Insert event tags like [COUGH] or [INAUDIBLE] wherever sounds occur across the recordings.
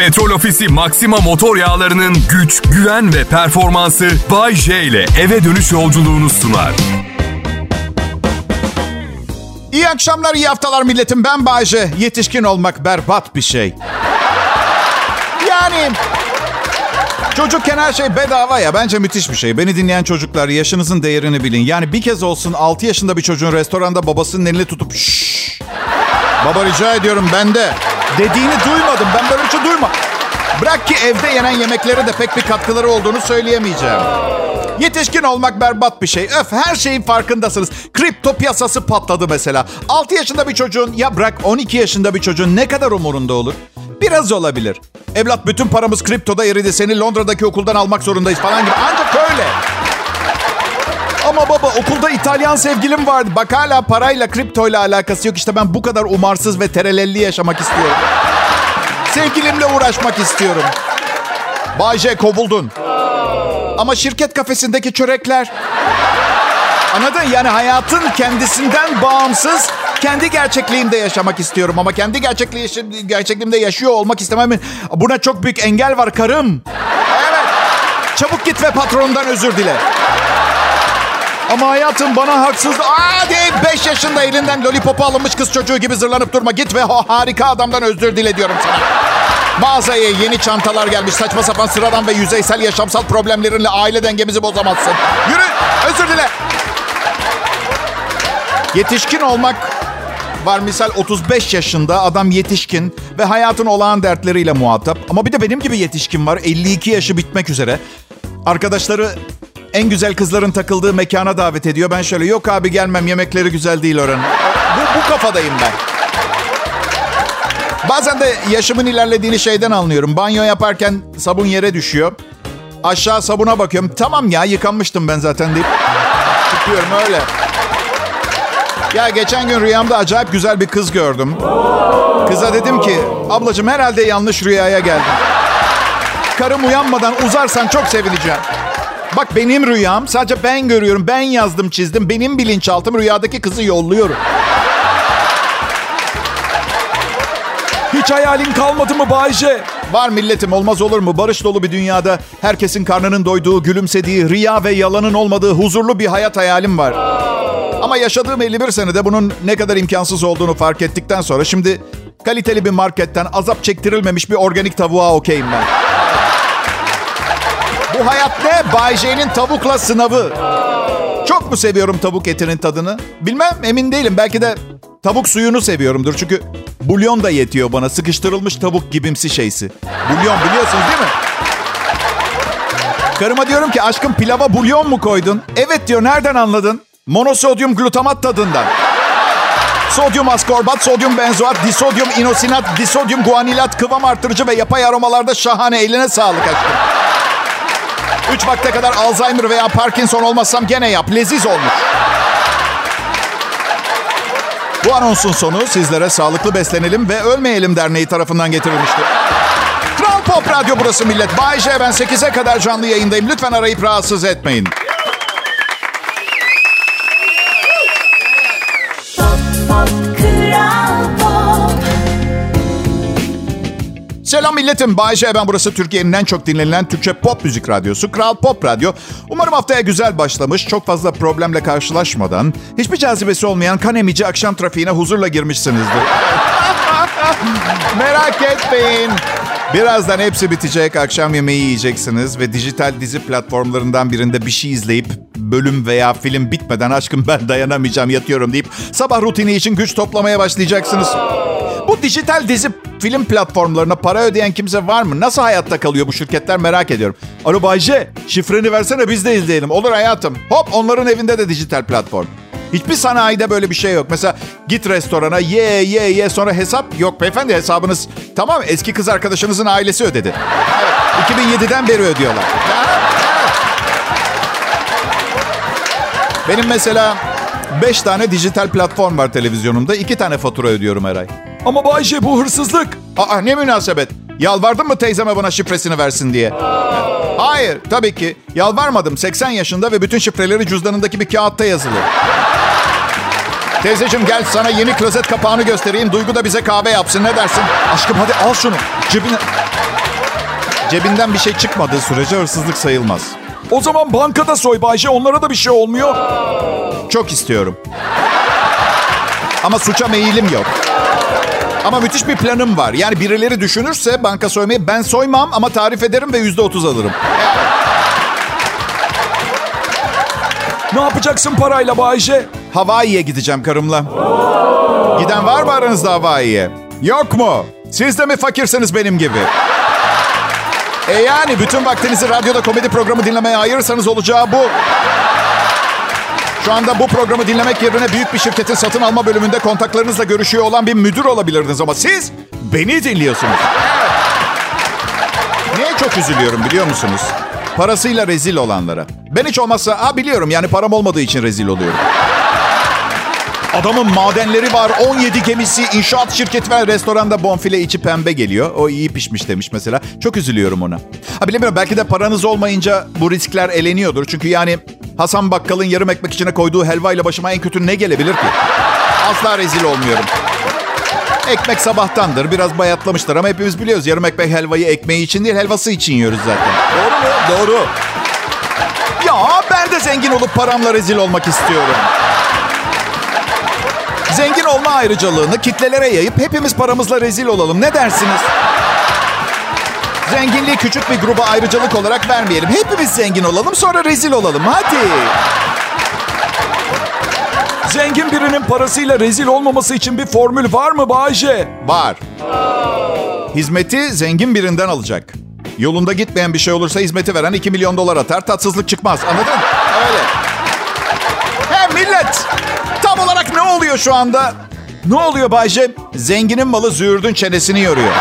Petrol Ofisi Maxima motor yağlarının güç, güven ve performansı Bay J ile eve dönüş yolculuğunu sunar. İyi akşamlar, iyi haftalar milletim. Ben Bayce. Yetişkin olmak berbat bir şey. Yani çocukken her şey bedava ya. Bence müthiş bir şey. Beni dinleyen çocuklar yaşınızın değerini bilin. Yani bir kez olsun 6 yaşında bir çocuğun restoranda babasının elini tutup şşş. Baba rica ediyorum ben de. Dediğini duymadım. Ben böyle bir şey duyma. Bırak ki evde yenen yemeklere de pek bir katkıları olduğunu söyleyemeyeceğim. Yetişkin olmak berbat bir şey. Öf her şeyin farkındasınız. Kripto piyasası patladı mesela. 6 yaşında bir çocuğun ya bırak 12 yaşında bir çocuğun ne kadar umurunda olur? Biraz olabilir. Evlat bütün paramız kriptoda eridi. Seni Londra'daki okuldan almak zorundayız falan gibi. Ancak öyle. Ama baba okulda İtalyan sevgilim vardı. Bak hala parayla kriptoyla alakası yok. İşte ben bu kadar umarsız ve terelelli yaşamak istiyorum. Sevgilimle uğraşmak istiyorum. Bayce kovuldun. Ama şirket kafesindeki çörekler. Anladın? Yani hayatın kendisinden bağımsız kendi gerçekliğimde yaşamak istiyorum. Ama kendi gerçekliği, gerçekliğimde yaşıyor olmak istemem. Buna çok büyük engel var karım. Evet. Çabuk git ve patronundan özür dile. Ama hayatım bana haksız... Değil 5 yaşında elinden lollipopu alınmış kız çocuğu gibi zırlanıp durma. Git ve o harika adamdan özür dile diyorum sana. Mağazaya yeni çantalar gelmiş. Saçma sapan sıradan ve yüzeysel yaşamsal problemlerinle aile dengemizi bozamazsın. Yürü özür dile. Yetişkin olmak var misal 35 yaşında adam yetişkin ve hayatın olağan dertleriyle muhatap. Ama bir de benim gibi yetişkin var 52 yaşı bitmek üzere. Arkadaşları en güzel kızların takıldığı mekana davet ediyor. Ben şöyle yok abi gelmem yemekleri güzel değil oranın. Bu, bu kafadayım ben. Bazen de yaşımın ilerlediğini şeyden anlıyorum. Banyo yaparken sabun yere düşüyor. Aşağı sabuna bakıyorum. Tamam ya yıkanmıştım ben zaten deyip çıkıyorum öyle. Ya geçen gün rüyamda acayip güzel bir kız gördüm. Kıza dedim ki ablacığım herhalde yanlış rüyaya geldim. Karım uyanmadan uzarsan çok sevineceğim. Bak benim rüyam sadece ben görüyorum. Ben yazdım çizdim. Benim bilinçaltım rüyadaki kızı yolluyorum. Hiç hayalin kalmadı mı Bayce? Var milletim olmaz olur mu? Barış dolu bir dünyada herkesin karnının doyduğu, gülümsediği, riya ve yalanın olmadığı huzurlu bir hayat hayalim var. Ama yaşadığım 51 senede bunun ne kadar imkansız olduğunu fark ettikten sonra şimdi kaliteli bir marketten azap çektirilmemiş bir organik tavuğa okeyim ben. Bu hayat ne? Bay J'nin tavukla sınavı. Çok mu seviyorum tavuk etinin tadını? Bilmem emin değilim. Belki de tavuk suyunu seviyorumdur. Çünkü bulyon da yetiyor bana. Sıkıştırılmış tavuk gibimsi şeysi. Bulyon biliyorsunuz değil mi? Karıma diyorum ki aşkım pilava bulyon mu koydun? Evet diyor nereden anladın? Monosodyum glutamat tadından. Sodyum askorbat, sodyum benzoat, disodyum inosinat, disodyum guanilat, kıvam artırıcı ve yapay aromalarda şahane. Eline sağlık aşkım. Üç vakte kadar Alzheimer veya Parkinson olmazsam gene yap. Leziz olmuş. Bu anonsun sonu sizlere Sağlıklı Beslenelim ve Ölmeyelim Derneği tarafından getirilmiştir. Kral Pop Radyo burası millet. Bay J ben 8'e kadar canlı yayındayım. Lütfen arayıp rahatsız etmeyin. Selam milletim. Bayece ben burası Türkiye'nin en çok dinlenilen Türkçe pop müzik radyosu. Kral Pop Radyo. Umarım haftaya güzel başlamış. Çok fazla problemle karşılaşmadan, hiçbir cazibesi olmayan kan emici akşam trafiğine huzurla girmişsinizdir. [LAUGHS] Merak etmeyin. Birazdan hepsi bitecek. Akşam yemeği yiyeceksiniz ve dijital dizi platformlarından birinde bir şey izleyip bölüm veya film bitmeden aşkım ben dayanamayacağım yatıyorum deyip sabah rutini için güç toplamaya başlayacaksınız. Bu dijital dizi film platformlarına para ödeyen kimse var mı? Nasıl hayatta kalıyor bu şirketler merak ediyorum. Alo Bayce, şifreni versene biz de izleyelim. Olur hayatım. Hop onların evinde de dijital platform. Hiçbir sanayide böyle bir şey yok. Mesela git restorana ye ye ye sonra hesap yok beyefendi hesabınız tamam eski kız arkadaşınızın ailesi ödedi. Evet, 2007'den beri ödüyorlar. Benim mesela 5 tane dijital platform var televizyonumda. 2 tane fatura ödüyorum her ay. Ama Bayşe bu hırsızlık. Aa ne münasebet. Yalvardın mı teyzeme bana şifresini versin diye? Hayır tabii ki. Yalvarmadım. 80 yaşında ve bütün şifreleri cüzdanındaki bir kağıtta yazılı. Teyzeciğim gel sana yeni klozet kapağını göstereyim. Duygu da bize kahve yapsın. Ne dersin? Aşkım hadi al şunu. Cebine... Cebinden bir şey çıkmadığı sürece hırsızlık sayılmaz. O zaman bankada soy Bayce onlara da bir şey olmuyor. Çok istiyorum. Ama suça meyilim yok. Ama müthiş bir planım var. Yani birileri düşünürse banka soymayı ben soymam ama tarif ederim ve yüzde otuz alırım. Ne yapacaksın parayla Bayce? Hawaii'ye gideceğim karımla. Giden var mı aranızda Hawaii'ye? Yok mu? Siz de mi fakirsiniz benim gibi? E yani bütün vaktinizi radyoda komedi programı dinlemeye ayırırsanız olacağı bu. Şu anda bu programı dinlemek yerine büyük bir şirketin satın alma bölümünde kontaklarınızla görüşüyor olan bir müdür olabilirdiniz ama siz beni dinliyorsunuz. Niye çok üzülüyorum biliyor musunuz? Parasıyla rezil olanlara. Ben hiç olmazsa, ha biliyorum yani param olmadığı için rezil oluyorum. Adamın madenleri var, 17 gemisi, inşaat şirketi ve restoranda bonfile içi pembe geliyor. O iyi pişmiş demiş mesela. Çok üzülüyorum ona. Ha bilemiyorum belki de paranız olmayınca bu riskler eleniyordur. Çünkü yani Hasan Bakkal'ın yarım ekmek içine koyduğu helvayla başıma en kötü ne gelebilir ki? Asla rezil olmuyorum. Ekmek sabahtandır. Biraz bayatlamıştır ama hepimiz biliyoruz. Yarım ekmek helvayı ekmeği için değil helvası için yiyoruz zaten. Doğru mu? Doğru. Ya ben de zengin olup paramla rezil olmak istiyorum. Zengin olma ayrıcalığını kitlelere yayıp hepimiz paramızla rezil olalım. Ne dersiniz? Zenginliği küçük bir gruba ayrıcalık olarak vermeyelim. Hepimiz zengin olalım sonra rezil olalım. Hadi. Zengin birinin parasıyla rezil olmaması için bir formül var mı Bayce? Var. Hizmeti zengin birinden alacak. Yolunda gitmeyen bir şey olursa hizmeti veren 2 milyon dolar atar. Tatsızlık çıkmaz. Anladın? Öyle. He millet. Tam olarak ne oluyor şu anda? Ne oluyor Bayce? Zenginin malı züğürdün çenesini yoruyor.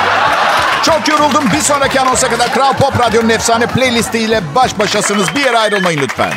Çok yoruldum. Bir sonraki anonsa kadar Kral Pop Radyo'nun efsane playlistiyle baş başasınız. Bir yere ayrılmayın lütfen.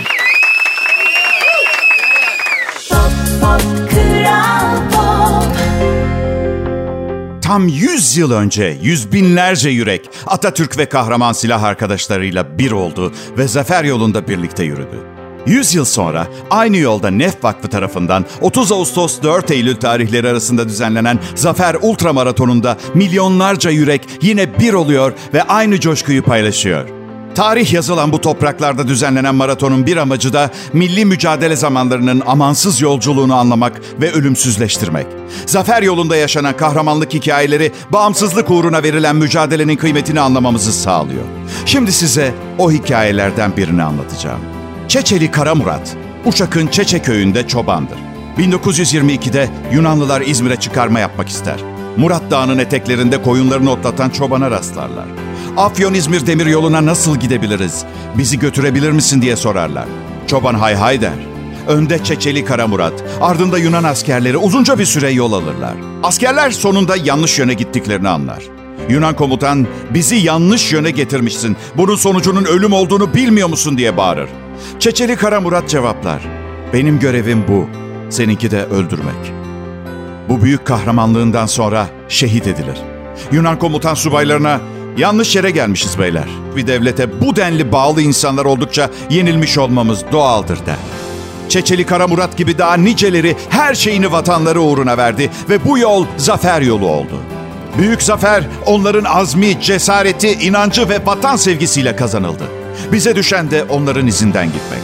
Tam 100 yıl önce yüz binlerce yürek Atatürk ve kahraman silah arkadaşlarıyla bir oldu ve zafer yolunda birlikte yürüdü. 100 yıl sonra aynı yolda Nef Vakfı tarafından 30 Ağustos 4 Eylül tarihleri arasında düzenlenen Zafer Ultramaratonunda milyonlarca yürek yine bir oluyor ve aynı coşkuyu paylaşıyor. Tarih yazılan bu topraklarda düzenlenen maratonun bir amacı da milli mücadele zamanlarının amansız yolculuğunu anlamak ve ölümsüzleştirmek. Zafer yolunda yaşanan kahramanlık hikayeleri bağımsızlık uğruna verilen mücadelenin kıymetini anlamamızı sağlıyor. Şimdi size o hikayelerden birini anlatacağım. Çeçeli Karamurat, Uşak'ın Çeçe köyünde çobandır. 1922'de Yunanlılar İzmir'e çıkarma yapmak ister. Murat Dağı'nın eteklerinde koyunlarını otlatan çobana rastlarlar. Afyon-İzmir demir yoluna nasıl gidebiliriz? Bizi götürebilir misin diye sorarlar. Çoban hay hay der. Önde Çeçeli Karamurat, ardında Yunan askerleri uzunca bir süre yol alırlar. Askerler sonunda yanlış yöne gittiklerini anlar. Yunan komutan, bizi yanlış yöne getirmişsin, bunun sonucunun ölüm olduğunu bilmiyor musun diye bağırır. Çeçeli Karamurat cevaplar. Benim görevim bu, seninki de öldürmek. Bu büyük kahramanlığından sonra şehit edilir. Yunan komutan subaylarına yanlış yere gelmişiz beyler. Bir devlete bu denli bağlı insanlar oldukça yenilmiş olmamız doğaldır der. Çeçeli Karamurat gibi daha niceleri her şeyini vatanları uğruna verdi ve bu yol zafer yolu oldu. Büyük zafer onların azmi, cesareti, inancı ve vatan sevgisiyle kazanıldı. Bize düşen de onların izinden gitmek.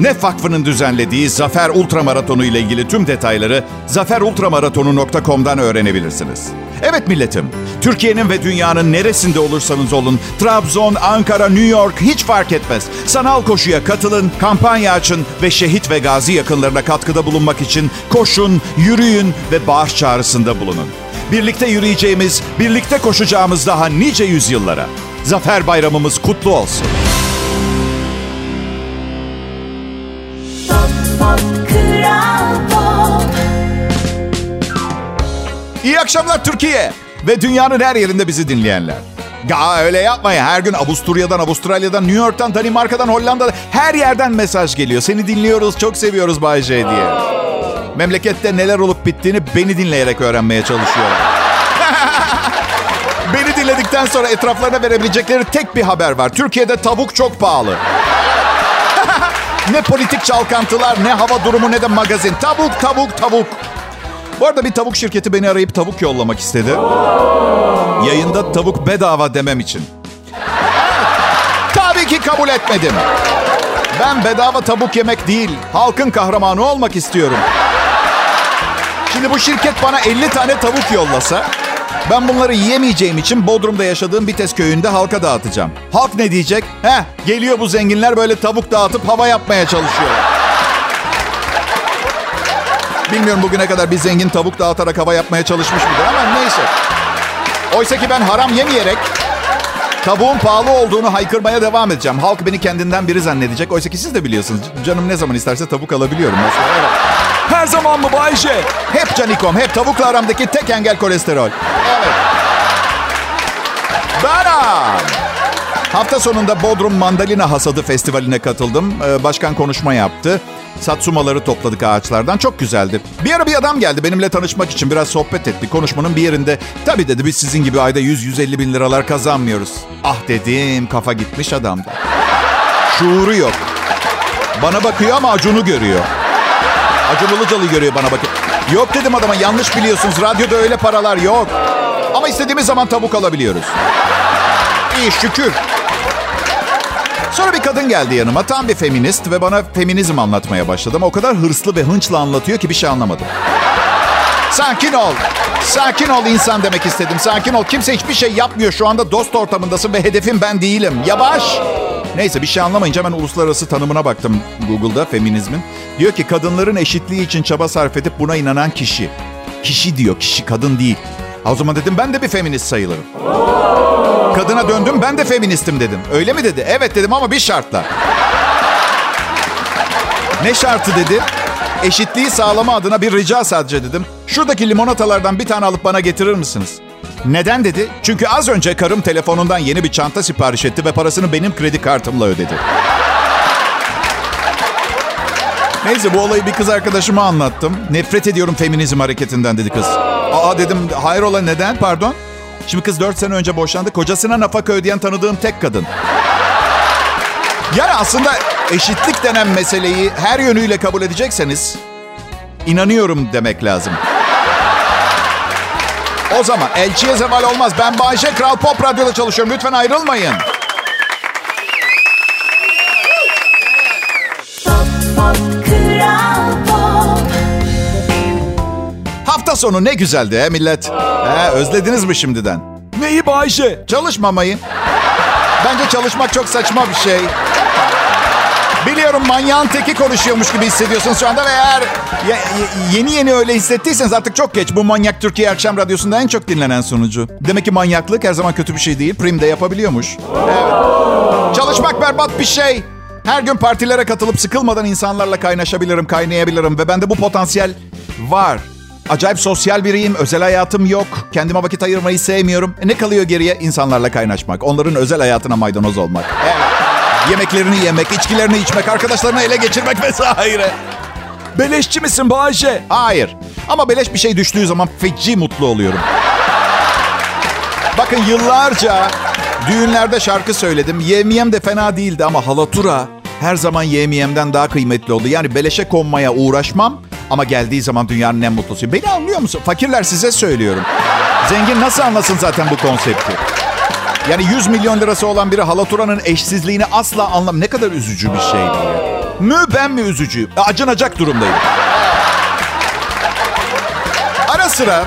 Nef Vakfı'nın düzenlediği Zafer Ultramaratonu ile ilgili tüm detayları zaferultramaratonu.com'dan öğrenebilirsiniz. Evet milletim, Türkiye'nin ve dünyanın neresinde olursanız olun, Trabzon, Ankara, New York hiç fark etmez. Sanal koşuya katılın, kampanya açın ve şehit ve gazi yakınlarına katkıda bulunmak için koşun, yürüyün ve bağış çağrısında bulunun. Birlikte yürüyeceğimiz, birlikte koşacağımız daha nice yüzyıllara. Zafer Bayramımız kutlu olsun. İyi akşamlar Türkiye ve dünyanın her yerinde bizi dinleyenler. Ya öyle yapmayın. Her gün Avusturya'dan, Avustralya'dan, New York'tan, Danimarka'dan, Hollanda'dan her yerden mesaj geliyor. Seni dinliyoruz, çok seviyoruz Bay J diye. Memlekette neler olup bittiğini beni dinleyerek öğrenmeye çalışıyorlar. [LAUGHS] beni dinledikten sonra etraflarına verebilecekleri tek bir haber var. Türkiye'de tavuk çok pahalı. [LAUGHS] ne politik çalkantılar, ne hava durumu, ne de magazin. Tavuk, tavuk, tavuk. Bu arada bir tavuk şirketi beni arayıp tavuk yollamak istedi. Yayında tavuk bedava demem için. ki kabul etmedim. Ben bedava tavuk yemek değil, halkın kahramanı olmak istiyorum. Şimdi bu şirket bana 50 tane tavuk yollasa, ben bunları yiyemeyeceğim için Bodrum'da yaşadığım Bites köyünde halka dağıtacağım. Halk ne diyecek? Heh, geliyor bu zenginler böyle tavuk dağıtıp hava yapmaya çalışıyorlar. Bilmiyorum bugüne kadar bir zengin tavuk dağıtarak hava yapmaya çalışmış mıdır ama neyse. Oysa ki ben haram yemeyerek tavuğun pahalı olduğunu haykırmaya devam edeceğim. Halk beni kendinden biri zannedecek. Oysa ki siz de biliyorsunuz. Canım ne zaman isterse tavuk alabiliyorum. Mesela. Her zaman mı Bayşe? Hep canikom, hep tavukla aramdaki tek engel kolesterol. Evet. Beram. Hafta sonunda Bodrum Mandalina Hasadı Festivali'ne katıldım. Ee, başkan konuşma yaptı. Satsumaları topladık ağaçlardan. Çok güzeldi. Bir ara bir adam geldi benimle tanışmak için. Biraz sohbet etti. Konuşmanın bir yerinde. Tabii dedi biz sizin gibi ayda 100-150 bin liralar kazanmıyoruz. Ah dedim kafa gitmiş adamda. Şuuru yok. Bana bakıyor ama Acun'u görüyor. Acun Ilıcalı görüyor bana bakıyor. Yok dedim adama yanlış biliyorsunuz. Radyoda öyle paralar yok. Ama istediğimiz zaman tavuk alabiliyoruz. İyi şükür. Sonra bir kadın geldi yanıma. Tam bir feminist ve bana feminizm anlatmaya başladım. O kadar hırslı ve hınçla anlatıyor ki bir şey anlamadım. Sakin ol. Sakin ol insan demek istedim. Sakin ol. Kimse hiçbir şey yapmıyor. Şu anda dost ortamındasın ve hedefim ben değilim. Yavaş. Neyse bir şey anlamayınca ben uluslararası tanımına baktım Google'da feminizmin. Diyor ki kadınların eşitliği için çaba sarf edip buna inanan kişi. Kişi diyor, kişi kadın değil. O zaman dedim ben de bir feminist sayılırım. Kadına döndüm ben de feministim dedim. Öyle mi dedi? Evet dedim ama bir şartla. Ne şartı dedi? Eşitliği sağlama adına bir rica sadece dedim. Şuradaki limonatalardan bir tane alıp bana getirir misiniz? Neden dedi? Çünkü az önce karım telefonundan yeni bir çanta sipariş etti ve parasını benim kredi kartımla ödedi. Neyse bu olayı bir kız arkadaşıma anlattım. Nefret ediyorum feminizm hareketinden dedi kız. Aa dedim hayrola neden pardon? Şimdi kız 4 sene önce boşandı. Kocasına nafaka ödeyen tanıdığım tek kadın. Yani aslında eşitlik denen meseleyi her yönüyle kabul edecekseniz inanıyorum demek lazım. O zaman elçiye zeval olmaz. Ben Bayşe Kral Pop Radyo'da çalışıyorum. Lütfen ayrılmayın. Sonu ne güzeldi he millet. He, özlediniz mi şimdiden? Neyi Bayşe? Çalışmamayı. Bence çalışmak çok saçma bir şey. Biliyorum manyağın teki konuşuyormuş gibi hissediyorsunuz şu anda ve eğer ye- ye- yeni yeni öyle hissettiyseniz artık çok geç. Bu Manyak Türkiye Akşam Radyosu'nda en çok dinlenen sunucu. Demek ki manyaklık her zaman kötü bir şey değil. Prim de yapabiliyormuş. Evet. Çalışmak berbat bir şey. Her gün partilere katılıp sıkılmadan insanlarla kaynaşabilirim, kaynayabilirim ve bende bu potansiyel var. Acayip sosyal biriyim, özel hayatım yok. Kendime vakit ayırmayı sevmiyorum. E ne kalıyor geriye? İnsanlarla kaynaşmak. Onların özel hayatına maydanoz olmak. Yemeklerini yemek, içkilerini içmek, arkadaşlarını ele geçirmek [LAUGHS] vesaire. Beleşçi misin Bayşe? Hayır. Ama beleş bir şey düştüğü zaman feci mutlu oluyorum. Bakın yıllarca düğünlerde şarkı söyledim. Yemiyem de fena değildi ama halatura her zaman yemiyemden daha kıymetli oldu. Yani beleşe konmaya uğraşmam ama geldiği zaman dünyanın en mutlusu. Beni anlıyor musun? Fakirler size söylüyorum. Zengin nasıl anlasın zaten bu konsepti? Yani 100 milyon lirası olan biri halaturanın eşsizliğini asla anlam. Ne kadar üzücü bir şey. Mü ben mi üzücü? Acınacak durumdayım. Ara sıra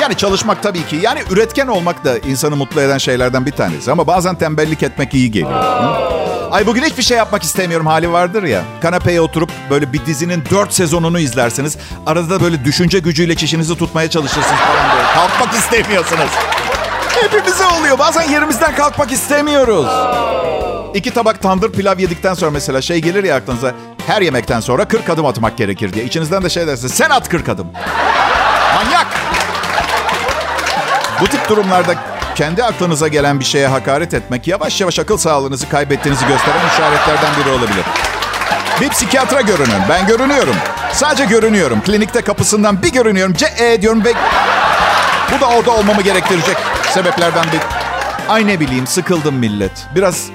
yani çalışmak tabii ki. Yani üretken olmak da insanı mutlu eden şeylerden bir tanesi. Ama bazen tembellik etmek iyi geliyor. Ay bugün hiçbir şey yapmak istemiyorum hali vardır ya. Kanepeye oturup böyle bir dizinin dört sezonunu izlersiniz. Arada da böyle düşünce gücüyle çişinizi tutmaya çalışırsınız falan böyle. Kalkmak istemiyorsunuz. Hepimize oluyor. Bazen yerimizden kalkmak istemiyoruz. İki tabak tandır pilav yedikten sonra mesela şey gelir ya aklınıza. Her yemekten sonra 40 adım atmak gerekir diye. İçinizden de şey derse sen at 40 adım. Manyak. Bu tip durumlarda kendi aklınıza gelen bir şeye hakaret etmek yavaş yavaş akıl sağlığınızı kaybettiğinizi gösteren işaretlerden biri olabilir. Bir psikiyatra görünün. Ben görünüyorum. Sadece görünüyorum. Klinikte kapısından bir görünüyorum. Ce e diyorum ve bu da orada olmamı gerektirecek sebeplerden bir. Ay ne bileyim sıkıldım millet. Biraz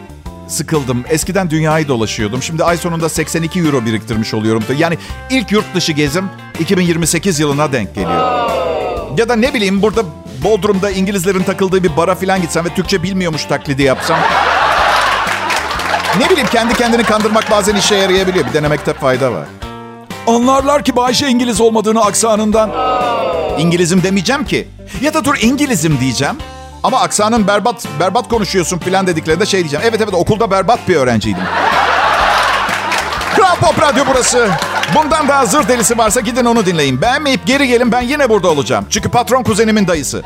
sıkıldım. Eskiden dünyayı dolaşıyordum. Şimdi ay sonunda 82 euro biriktirmiş oluyorum. Yani ilk yurt dışı gezim 2028 yılına denk geliyor. Ya da ne bileyim burada Bodrum'da İngilizlerin takıldığı bir bara falan gitsem ve Türkçe bilmiyormuş taklidi yapsam. Ne bileyim kendi kendini kandırmak bazen işe yarayabiliyor. Bir denemekte fayda var. Anlarlar ki Bayşe İngiliz olmadığını aksanından. İngilizim demeyeceğim ki. Ya da dur İngilizim diyeceğim. Ama aksanın berbat berbat konuşuyorsun falan dediklerinde şey diyeceğim. Evet evet okulda berbat bir öğrenciydim. Kral Pop Radyo burası. Bundan daha zır delisi varsa gidin onu dinleyin. Beğenmeyip geri gelin ben yine burada olacağım. Çünkü patron kuzenimin dayısı.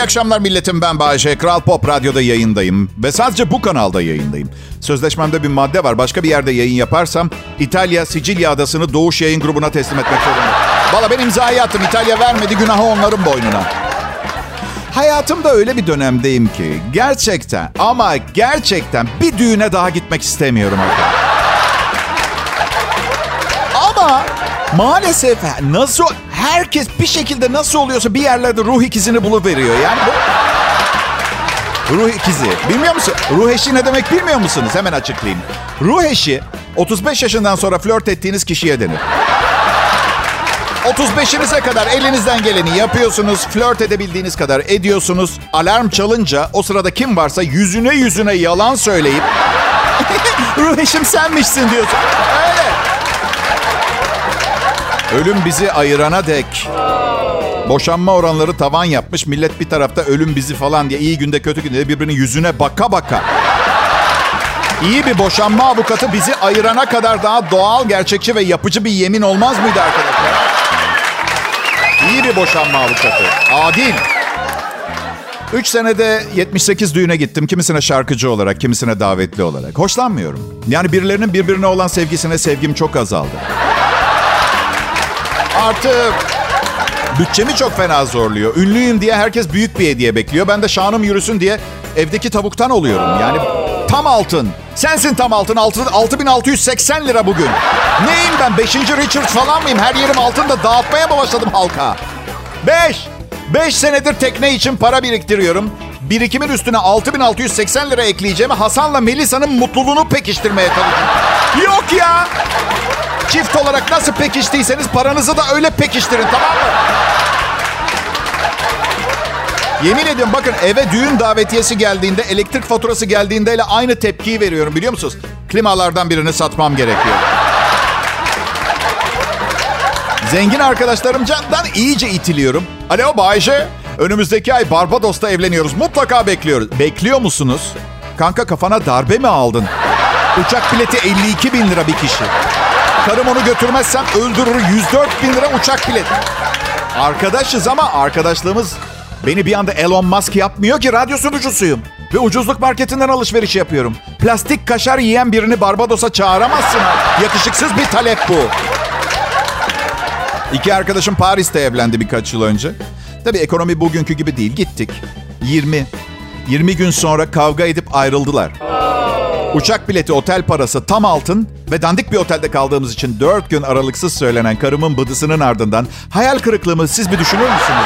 İyi akşamlar milletim. Ben Bayece. Kral Pop Radyo'da yayındayım. Ve sadece bu kanalda yayındayım. Sözleşmemde bir madde var. Başka bir yerde yayın yaparsam İtalya, Sicilya adasını Doğuş Yayın Grubu'na teslim etmek zorunda. Valla ben imzayı attım. İtalya vermedi. Günahı onların boynuna. Hayatımda öyle bir dönemdeyim ki gerçekten ama gerçekten bir düğüne daha gitmek istemiyorum. Ama maalesef nasıl herkes bir şekilde nasıl oluyorsa bir yerlerde ruh ikizini buluveriyor. Yani bu Ruh ikizi. Bilmiyor musun? Ruh eşi ne demek bilmiyor musunuz? Hemen açıklayayım. Ruh eşi 35 yaşından sonra flört ettiğiniz kişiye denir. 35'inize kadar elinizden geleni yapıyorsunuz. Flört edebildiğiniz kadar ediyorsunuz. Alarm çalınca o sırada kim varsa yüzüne yüzüne yalan söyleyip [LAUGHS] ruh eşim senmişsin diyorsun. Ölüm bizi ayırana dek. Boşanma oranları tavan yapmış. Millet bir tarafta ölüm bizi falan diye iyi günde kötü günde birbirinin yüzüne baka baka. İyi bir boşanma avukatı bizi ayırana kadar daha doğal, gerçekçi ve yapıcı bir yemin olmaz mıydı arkadaşlar? İyi bir boşanma avukatı. Adil. Üç senede 78 düğüne gittim. Kimisine şarkıcı olarak, kimisine davetli olarak. Hoşlanmıyorum. Yani birilerinin birbirine olan sevgisine sevgim çok azaldı. Artı bütçemi çok fena zorluyor. Ünlüyüm diye herkes büyük bir hediye bekliyor. Ben de şanım yürüsün diye evdeki tavuktan oluyorum. Yani tam altın. Sensin tam altın. Altı, 6680 lira bugün. Neyim ben? Beşinci Richard falan mıyım? Her yerim altında dağıtmaya mı başladım halka? Beş. Beş senedir tekne için para biriktiriyorum. Birikimin üstüne 6680 lira ekleyeceğimi Hasan'la Melisa'nın mutluluğunu pekiştirmeye çalışıyorum. Yok ya. Çift olarak nasıl pekiştiyseniz paranızı da öyle pekiştirin tamam mı? Yemin ediyorum bakın eve düğün davetiyesi geldiğinde, elektrik faturası geldiğinde ile aynı tepkiyi veriyorum biliyor musunuz? Klimalardan birini satmam gerekiyor. Zengin arkadaşlarımdan iyice itiliyorum. Alo Bayşe, önümüzdeki ay Barbados'ta evleniyoruz. Mutlaka bekliyoruz. Bekliyor musunuz? Kanka kafana darbe mi aldın? Uçak bileti 52 bin lira bir kişi. Karım onu götürmezsem öldürür 104 bin lira uçak bileti. Arkadaşız ama arkadaşlığımız beni bir anda Elon Musk yapmıyor ki radyo sunucusuyum. Ve ucuzluk marketinden alışveriş yapıyorum. Plastik kaşar yiyen birini Barbados'a çağıramazsın. Yakışıksız bir talep bu. İki arkadaşım Paris'te evlendi birkaç yıl önce. Tabii ekonomi bugünkü gibi değil. Gittik. 20. 20 gün sonra kavga edip ayrıldılar. Uçak bileti, otel parası tam altın ve dandik bir otelde kaldığımız için 4 gün aralıksız söylenen karımın bıdısının ardından hayal kırıklığımı siz bir düşünür müsünüz?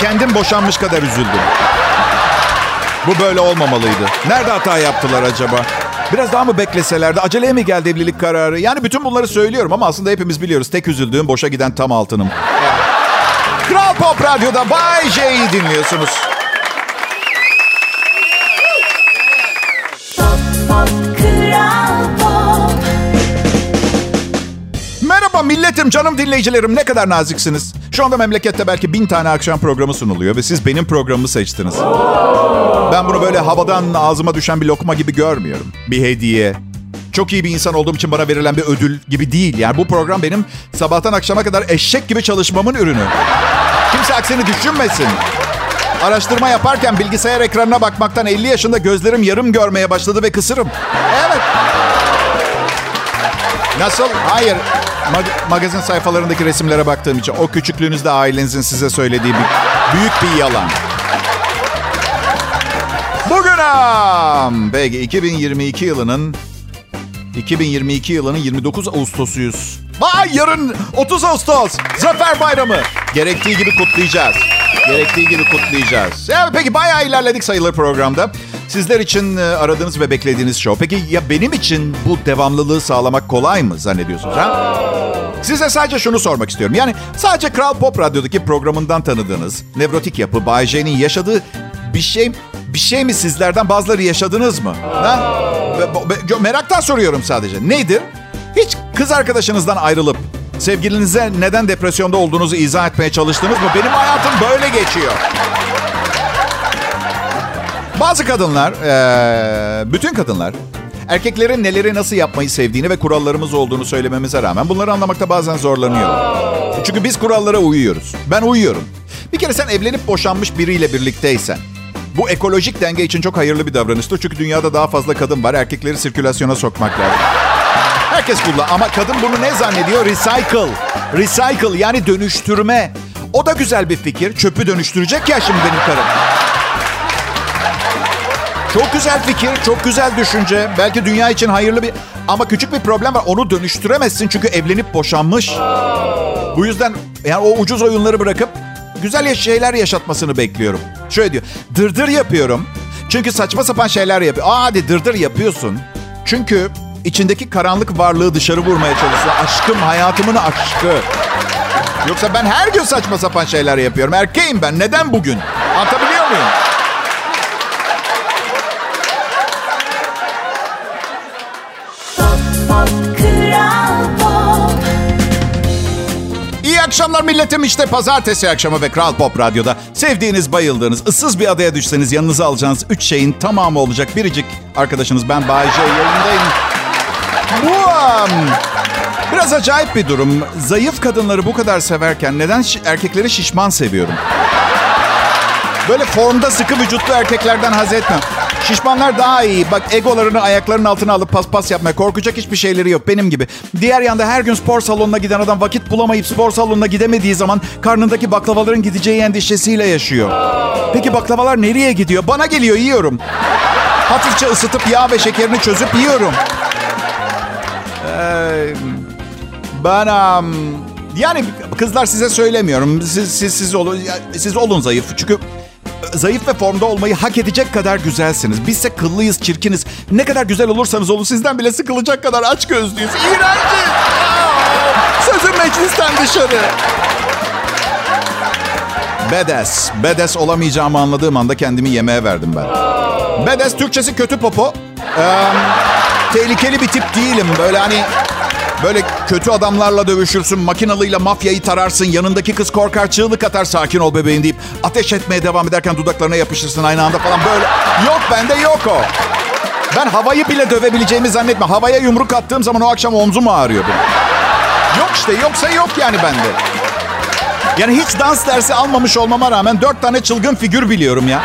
Kendim boşanmış kadar üzüldüm. Bu böyle olmamalıydı. Nerede hata yaptılar acaba? Biraz daha mı bekleselerdi? Aceleye mi geldi evlilik kararı? Yani bütün bunları söylüyorum ama aslında hepimiz biliyoruz. Tek üzüldüğüm boşa giden tam altınım. Kral Pop Radyo'da Bay J'yi dinliyorsunuz. Merhaba milletim, canım dinleyicilerim. Ne kadar naziksiniz. Şu anda memlekette belki bin tane akşam programı sunuluyor ve siz benim programımı seçtiniz. Ben bunu böyle havadan ağzıma düşen bir lokma gibi görmüyorum. Bir hediye. Çok iyi bir insan olduğum için bana verilen bir ödül gibi değil. Yani bu program benim sabahtan akşama kadar eşek gibi çalışmamın ürünü. Kimse aksini düşünmesin. Araştırma yaparken bilgisayar ekranına bakmaktan 50 yaşında gözlerim yarım görmeye başladı ve kısırım. Evet. Nasıl? Hayır. Mag- magazin sayfalarındaki resimlere baktığım için o küçüklüğünüzde ailenizin size söylediği bir, büyük bir yalan. Bugün am. Peki 2022 yılının 2022 yılının 29 Ağustos'uyuz. Vay yarın 30 Ağustos. Zafer Bayramı. Gerektiği gibi kutlayacağız. Gerektiği gibi kutlayacağız. Evet, peki bayağı ilerledik sayılır programda. Sizler için e, aradığınız ve beklediğiniz show. Peki ya benim için bu devamlılığı sağlamak kolay mı zannediyorsunuz ha? Size sadece şunu sormak istiyorum. Yani sadece Kral Pop Radyo'daki programından tanıdığınız nevrotik yapı Bay J'nin yaşadığı bir şey bir şey mi sizlerden bazıları yaşadınız mı? Ha? Meraktan soruyorum sadece. Nedir? Hiç kız arkadaşınızdan ayrılıp sevgilinize neden depresyonda olduğunuzu izah etmeye çalıştınız mı? Benim hayatım böyle geçiyor. Bazı kadınlar, bütün kadınlar erkeklerin neleri nasıl yapmayı sevdiğini ve kurallarımız olduğunu söylememize rağmen bunları anlamakta bazen zorlanıyor. Çünkü biz kurallara uyuyoruz. Ben uyuyorum. Bir kere sen evlenip boşanmış biriyle birlikteysen bu ekolojik denge için çok hayırlı bir davranıştır. Çünkü dünyada daha fazla kadın var. Erkekleri sirkülasyona sokmak lazım. Herkes kullan ama kadın bunu ne zannediyor? Recycle. Recycle yani dönüştürme. O da güzel bir fikir. Çöpü dönüştürecek ya şimdi benim karım. Çok güzel fikir, çok güzel düşünce. Belki dünya için hayırlı bir... Ama küçük bir problem var. Onu dönüştüremezsin çünkü evlenip boşanmış. Bu yüzden yani o ucuz oyunları bırakıp güzel şeyler yaşatmasını bekliyorum. Şöyle diyor. Dırdır yapıyorum. Çünkü saçma sapan şeyler yapıyor. Aa hadi dırdır yapıyorsun. Çünkü içindeki karanlık varlığı dışarı vurmaya çalışıyor. Aşkım, hayatımın aşkı. Yoksa ben her gün saçma sapan şeyler yapıyorum. Erkeğim ben. Neden bugün? Anlatabiliyor muyum? Akşamlar milletim. İşte pazartesi akşamı ve Kral Pop Radyo'da sevdiğiniz, bayıldığınız, ıssız bir adaya düşseniz yanınıza alacağınız üç şeyin tamamı olacak. Biricik arkadaşınız ben Bay J yayındayım. Bu um, biraz acayip bir durum. Zayıf kadınları bu kadar severken neden şi- erkekleri şişman seviyorum? Böyle formda sıkı vücutlu erkeklerden haz etmem. Şişmanlar daha iyi. Bak egolarını ayaklarının altına alıp paspas yapmaya korkacak hiçbir şeyleri yok. Benim gibi. Diğer yanda her gün spor salonuna giden adam vakit bulamayıp spor salonuna gidemediği zaman karnındaki baklavaların gideceği endişesiyle yaşıyor. Peki baklavalar nereye gidiyor? Bana geliyor yiyorum. Hafifçe ısıtıp yağ ve şekerini çözüp yiyorum. Ben am, yani kızlar size söylemiyorum. Siz siz siz olun siz olun zayıf. Çünkü zayıf ve formda olmayı hak edecek kadar güzelsiniz. Bizse kıllıyız, çirkiniz. Ne kadar güzel olursanız olun sizden bile sıkılacak kadar aç gözlüyüz. İğrenciz. Sözüm meclisten dışarı. Bedes. Bedes olamayacağımı anladığım anda kendimi yemeğe verdim ben. Bedes Türkçesi kötü popo. Ee, tehlikeli bir tip değilim. Böyle hani Böyle kötü adamlarla dövüşürsün, makinalıyla mafyayı tararsın, yanındaki kız korkar, çığlık atar, sakin ol bebeğim deyip ateş etmeye devam ederken dudaklarına yapışırsın aynı anda falan böyle. Yok bende yok o. Ben havayı bile dövebileceğimi zannetme. Havaya yumruk attığım zaman o akşam omzum ağrıyor benim. Yok işte yoksa yok yani bende. Yani hiç dans dersi almamış olmama rağmen dört tane çılgın figür biliyorum ya.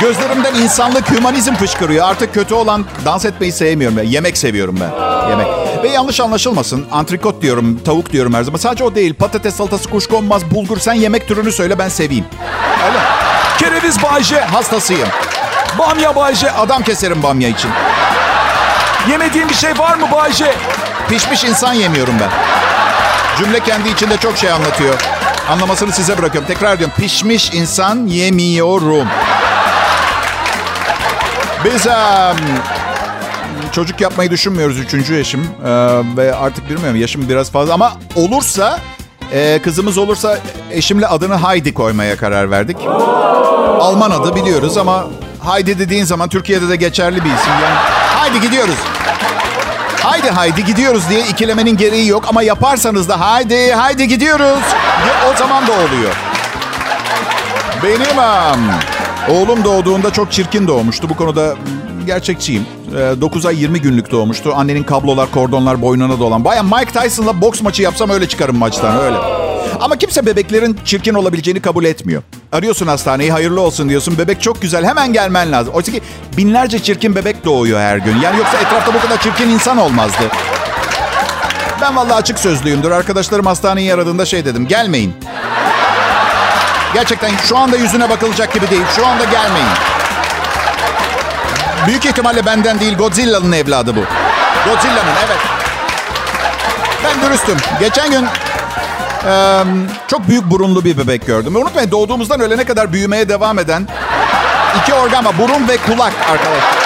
Gözlerimden insanlık, hümanizm fışkırıyor. Artık kötü olan dans etmeyi sevmiyorum. Ben. Yemek seviyorum ben. Yemek. Ve yanlış anlaşılmasın. Antrikot diyorum, tavuk diyorum her zaman. Sadece o değil. Patates salatası, kuşkonmaz, bulgur. Sen yemek türünü söyle ben seveyim. Öyle. Kereviz Bayce, Hastasıyım. bamya Bayce. Adam keserim bamya için. Yemediğin bir şey var mı Bayce? Pişmiş insan yemiyorum ben. Cümle kendi içinde çok şey anlatıyor. Anlamasını size bırakıyorum. Tekrar diyorum. Pişmiş insan yemiyorum. Biz em, çocuk yapmayı düşünmüyoruz. Üçüncü yaşım. Ee, ve artık bilmiyorum yaşım biraz fazla. Ama olursa e, kızımız olursa eşimle adını Heidi koymaya karar verdik. Alman adı biliyoruz ama Heidi dediğin zaman Türkiye'de de geçerli bir isim. Yani Haydi gidiyoruz. Haydi haydi gidiyoruz diye ikilemenin gereği yok. Ama yaparsanız da haydi haydi gidiyoruz o zaman da oluyor. Benim am, oğlum doğduğunda çok çirkin doğmuştu. Bu konuda gerçekçiyim. 9 ay 20 günlük doğmuştu. Annenin kablolar, kordonlar boynuna dolan. Baya Mike Tyson'la boks maçı yapsam öyle çıkarım maçtan öyle. Ama kimse bebeklerin çirkin olabileceğini kabul etmiyor. Arıyorsun hastaneyi hayırlı olsun diyorsun. Bebek çok güzel hemen gelmen lazım. Oysa ki binlerce çirkin bebek doğuyor her gün. Yani yoksa etrafta bu kadar çirkin insan olmazdı. Ben vallahi açık sözlüyümdür. Arkadaşlarım hastaneyi aradığında şey dedim. Gelmeyin. Gerçekten şu anda yüzüne bakılacak gibi değil. Şu anda gelmeyin. Büyük ihtimalle benden değil Godzilla'nın evladı bu. Godzilla'nın evet. Ben dürüstüm. Geçen gün e, çok büyük burunlu bir bebek gördüm. Unutmayın doğduğumuzdan ölene kadar büyümeye devam eden İki organ var. Burun ve kulak arkadaşlar.